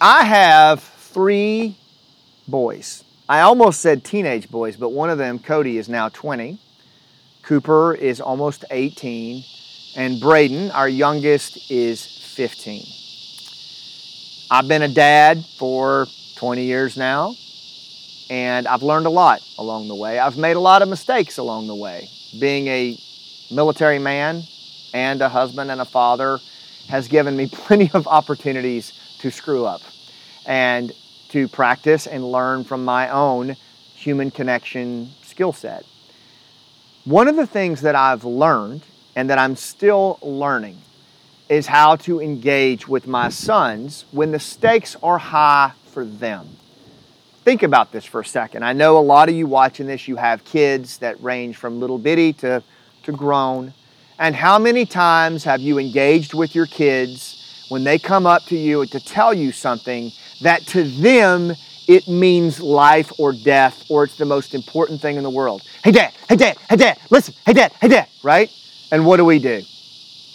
I have three boys. I almost said teenage boys, but one of them, Cody, is now 20. Cooper is almost 18. And Braden, our youngest, is 15. I've been a dad for 20 years now, and I've learned a lot along the way. I've made a lot of mistakes along the way. Being a military man and a husband and a father has given me plenty of opportunities to screw up and to practice and learn from my own human connection skill set. One of the things that I've learned and that I'm still learning is how to engage with my sons when the stakes are high for them. Think about this for a second. I know a lot of you watching this, you have kids that range from little bitty to, to grown. And how many times have you engaged with your kids when they come up to you to tell you something that to them it means life or death or it's the most important thing in the world? Hey, dad, hey, dad, hey, dad, listen, hey, dad, hey, dad, right? And what do we do?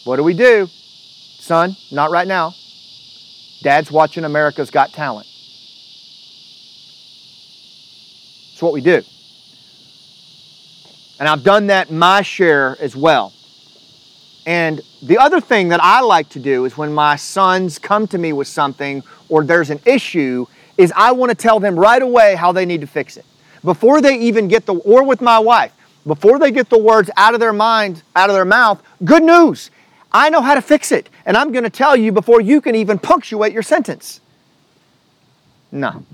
What do we do? Son, not right now. Dad's watching America's Got Talent. It's what we do. And I've done that my share as well. And the other thing that I like to do is when my sons come to me with something or there's an issue, is I want to tell them right away how they need to fix it. Before they even get the, or with my wife, before they get the words out of their mind, out of their mouth, good news. I know how to fix it. And I'm going to tell you before you can even punctuate your sentence. No.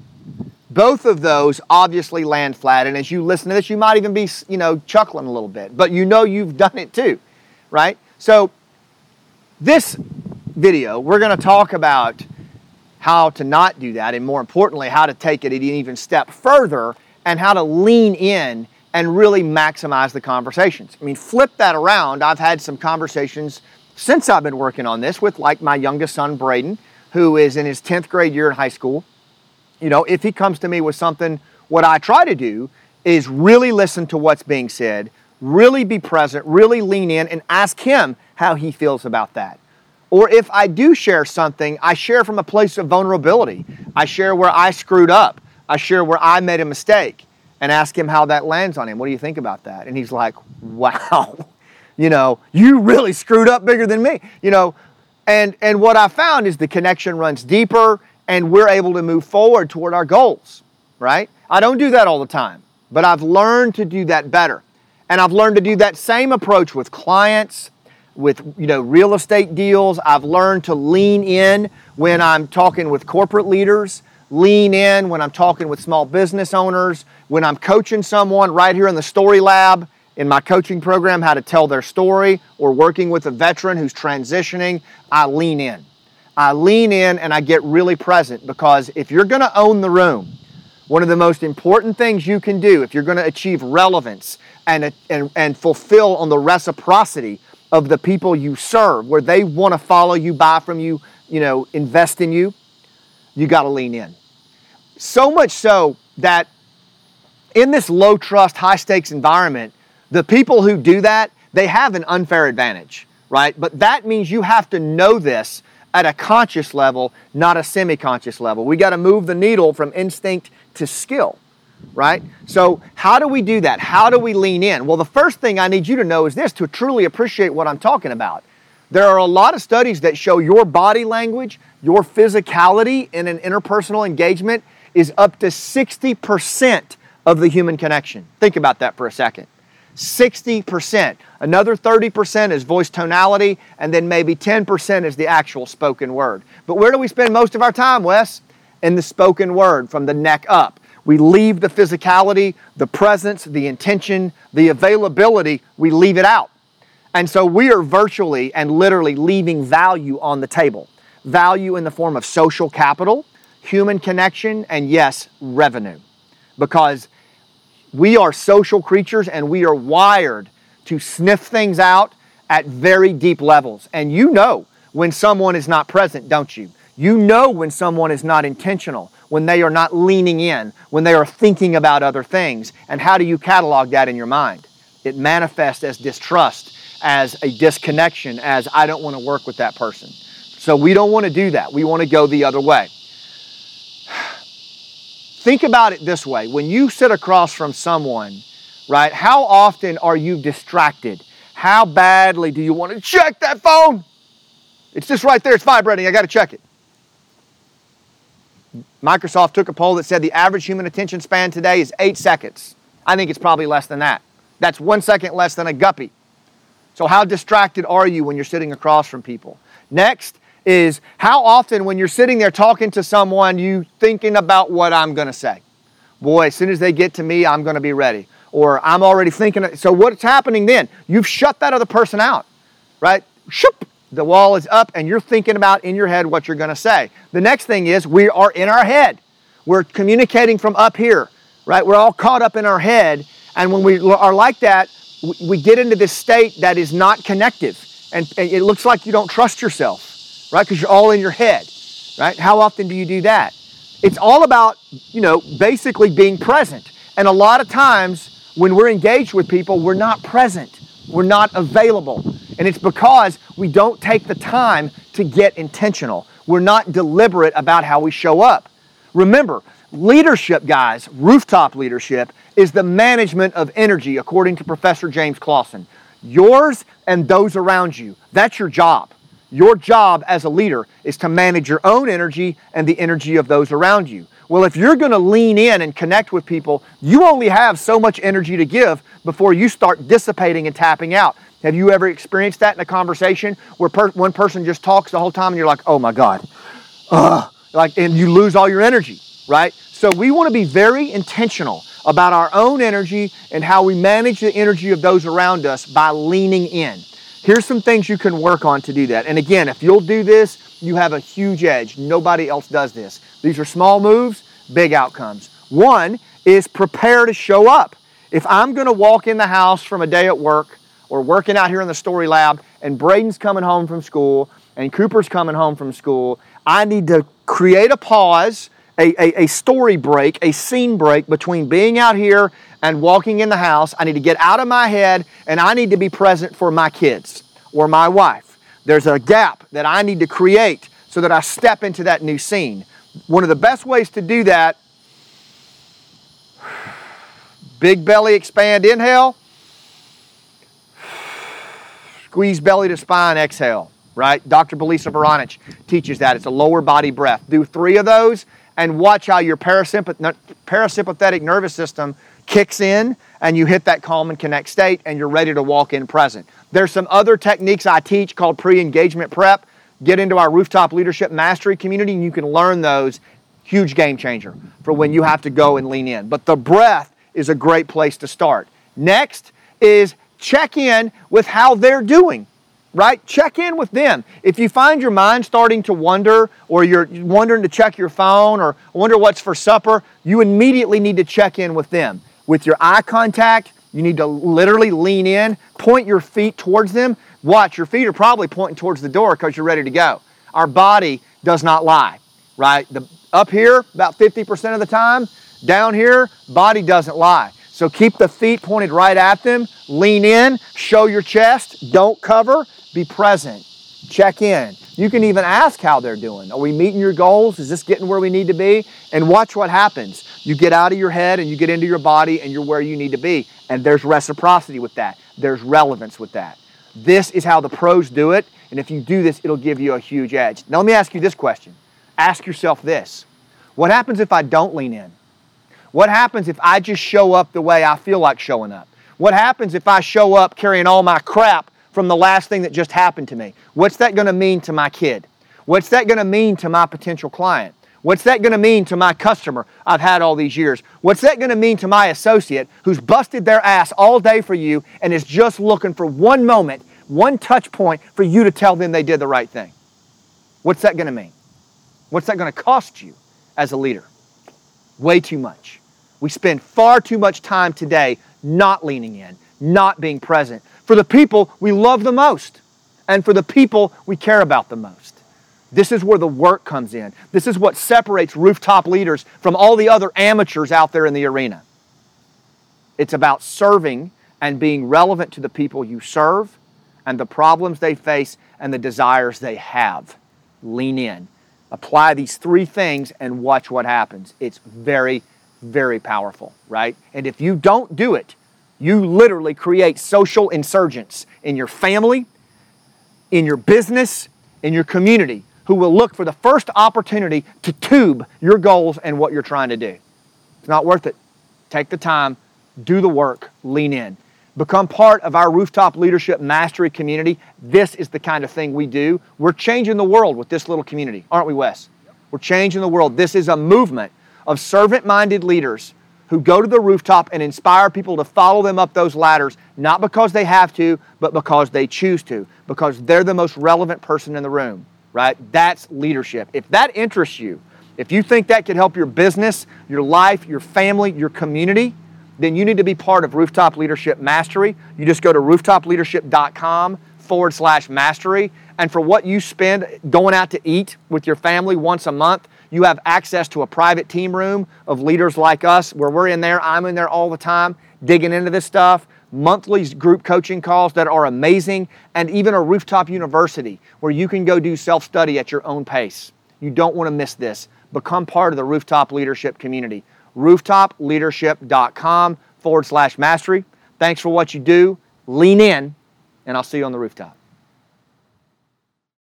Both of those obviously land flat. And as you listen to this, you might even be, you know, chuckling a little bit, but you know you've done it too, right? So, this video, we're going to talk about how to not do that, and more importantly, how to take it an even step further and how to lean in and really maximize the conversations. I mean, flip that around. I've had some conversations since I've been working on this with like my youngest son, Braden, who is in his 10th grade year in high school. You know, if he comes to me with something, what I try to do is really listen to what's being said, really be present, really lean in, and ask him how he feels about that. Or if I do share something, I share from a place of vulnerability. I share where I screwed up. I share where I made a mistake and ask him how that lands on him. What do you think about that? And he's like, wow, you know, you really screwed up bigger than me, you know. And, and what I found is the connection runs deeper and we're able to move forward toward our goals, right? I don't do that all the time, but I've learned to do that better. And I've learned to do that same approach with clients, with you know real estate deals. I've learned to lean in when I'm talking with corporate leaders, lean in when I'm talking with small business owners, when I'm coaching someone right here in the Story Lab in my coaching program how to tell their story or working with a veteran who's transitioning, I lean in. I lean in and I get really present because if you're going to own the room, one of the most important things you can do if you're going to achieve relevance and, and, and fulfill on the reciprocity of the people you serve, where they want to follow you, buy from you, you know, invest in you, you got to lean in. So much so that in this low trust, high stakes environment, the people who do that, they have an unfair advantage, right? But that means you have to know this at a conscious level, not a semi conscious level. We got to move the needle from instinct to skill, right? So, how do we do that? How do we lean in? Well, the first thing I need you to know is this to truly appreciate what I'm talking about. There are a lot of studies that show your body language, your physicality in an interpersonal engagement is up to 60% of the human connection. Think about that for a second. 60%. Another 30% is voice tonality, and then maybe 10% is the actual spoken word. But where do we spend most of our time, Wes? In the spoken word from the neck up. We leave the physicality, the presence, the intention, the availability, we leave it out. And so we are virtually and literally leaving value on the table. Value in the form of social capital, human connection, and yes, revenue. Because we are social creatures and we are wired to sniff things out at very deep levels. And you know when someone is not present, don't you? You know when someone is not intentional, when they are not leaning in, when they are thinking about other things. And how do you catalog that in your mind? It manifests as distrust, as a disconnection, as I don't want to work with that person. So we don't want to do that. We want to go the other way. think about it this way when you sit across from someone, right, how often are you distracted? How badly do you want to check that phone? It's just right there, it's vibrating, I got to check it. Microsoft took a poll that said the average human attention span today is eight seconds. I think it's probably less than that. That's one second less than a guppy. So, how distracted are you when you're sitting across from people? Next is how often, when you're sitting there talking to someone, you thinking about what I'm going to say. Boy, as soon as they get to me, I'm going to be ready. Or I'm already thinking. So, what's happening then? You've shut that other person out, right? Shoop, the wall is up, and you're thinking about in your head what you're going to say. The next thing is we are in our head. We're communicating from up here, right? We're all caught up in our head. And when we are like that, we get into this state that is not connective. And it looks like you don't trust yourself, right? Because you're all in your head, right? How often do you do that? It's all about, you know, basically being present. And a lot of times when we're engaged with people, we're not present, we're not available. And it's because we don't take the time to get intentional. We're not deliberate about how we show up. Remember, leadership, guys, rooftop leadership, is the management of energy, according to Professor James Clausen. Yours and those around you. That's your job. Your job as a leader is to manage your own energy and the energy of those around you. Well, if you're going to lean in and connect with people, you only have so much energy to give before you start dissipating and tapping out. Have you ever experienced that in a conversation where per- one person just talks the whole time and you're like, oh my God, Ugh. like, and you lose all your energy, right? So we want to be very intentional about our own energy and how we manage the energy of those around us by leaning in. Here's some things you can work on to do that. And again, if you'll do this, you have a huge edge. Nobody else does this. These are small moves, big outcomes. One is prepare to show up. If I'm going to walk in the house from a day at work or working out here in the story lab and Braden's coming home from school and Cooper's coming home from school, I need to create a pause, a, a, a story break, a scene break between being out here and walking in the house. I need to get out of my head and I need to be present for my kids or my wife. There's a gap that I need to create so that I step into that new scene. One of the best ways to do that big belly expand, inhale. Squeeze belly to spine, exhale, right? Dr. Belisa Vranich teaches that. It's a lower body breath. Do three of those and watch how your parasympath- parasympathetic nervous system kicks in and you hit that calm and connect state and you're ready to walk in present. There's some other techniques I teach called pre-engagement prep. Get into our rooftop leadership mastery community and you can learn those. Huge game changer for when you have to go and lean in. But the breath is a great place to start. Next is check in with how they're doing, right? Check in with them. If you find your mind starting to wonder or you're wondering to check your phone or wonder what's for supper, you immediately need to check in with them. With your eye contact, you need to literally lean in, point your feet towards them. Watch, your feet are probably pointing towards the door because you're ready to go. Our body does not lie, right? The, up here, about 50% of the time, down here, body doesn't lie. So keep the feet pointed right at them. Lean in, show your chest, don't cover, be present. Check in. You can even ask how they're doing. Are we meeting your goals? Is this getting where we need to be? And watch what happens. You get out of your head and you get into your body and you're where you need to be. And there's reciprocity with that, there's relevance with that. This is how the pros do it. And if you do this, it'll give you a huge edge. Now, let me ask you this question ask yourself this What happens if I don't lean in? What happens if I just show up the way I feel like showing up? What happens if I show up carrying all my crap from the last thing that just happened to me? What's that going to mean to my kid? What's that going to mean to my potential client? What's that going to mean to my customer I've had all these years? What's that going to mean to my associate who's busted their ass all day for you and is just looking for one moment, one touch point for you to tell them they did the right thing? What's that going to mean? What's that going to cost you as a leader? Way too much. We spend far too much time today not leaning in, not being present for the people we love the most and for the people we care about the most. This is where the work comes in. This is what separates rooftop leaders from all the other amateurs out there in the arena. It's about serving and being relevant to the people you serve and the problems they face and the desires they have. Lean in. Apply these three things and watch what happens. It's very, very powerful, right? And if you don't do it, you literally create social insurgents in your family, in your business, in your community who will look for the first opportunity to tube your goals and what you're trying to do. It's not worth it. Take the time, do the work, lean in. Become part of our rooftop leadership mastery community. This is the kind of thing we do. We're changing the world with this little community, aren't we, Wes? We're changing the world. This is a movement of servant minded leaders who go to the rooftop and inspire people to follow them up those ladders, not because they have to, but because they choose to, because they're the most relevant person in the room, right? That's leadership. If that interests you, if you think that could help your business, your life, your family, your community, then you need to be part of Rooftop Leadership Mastery. You just go to rooftopleadership.com forward slash mastery. And for what you spend going out to eat with your family once a month, you have access to a private team room of leaders like us where we're in there. I'm in there all the time digging into this stuff. Monthly group coaching calls that are amazing, and even a rooftop university where you can go do self study at your own pace. You don't want to miss this. Become part of the rooftop leadership community. Rooftopleadership.com forward slash mastery. Thanks for what you do. Lean in, and I'll see you on the rooftop.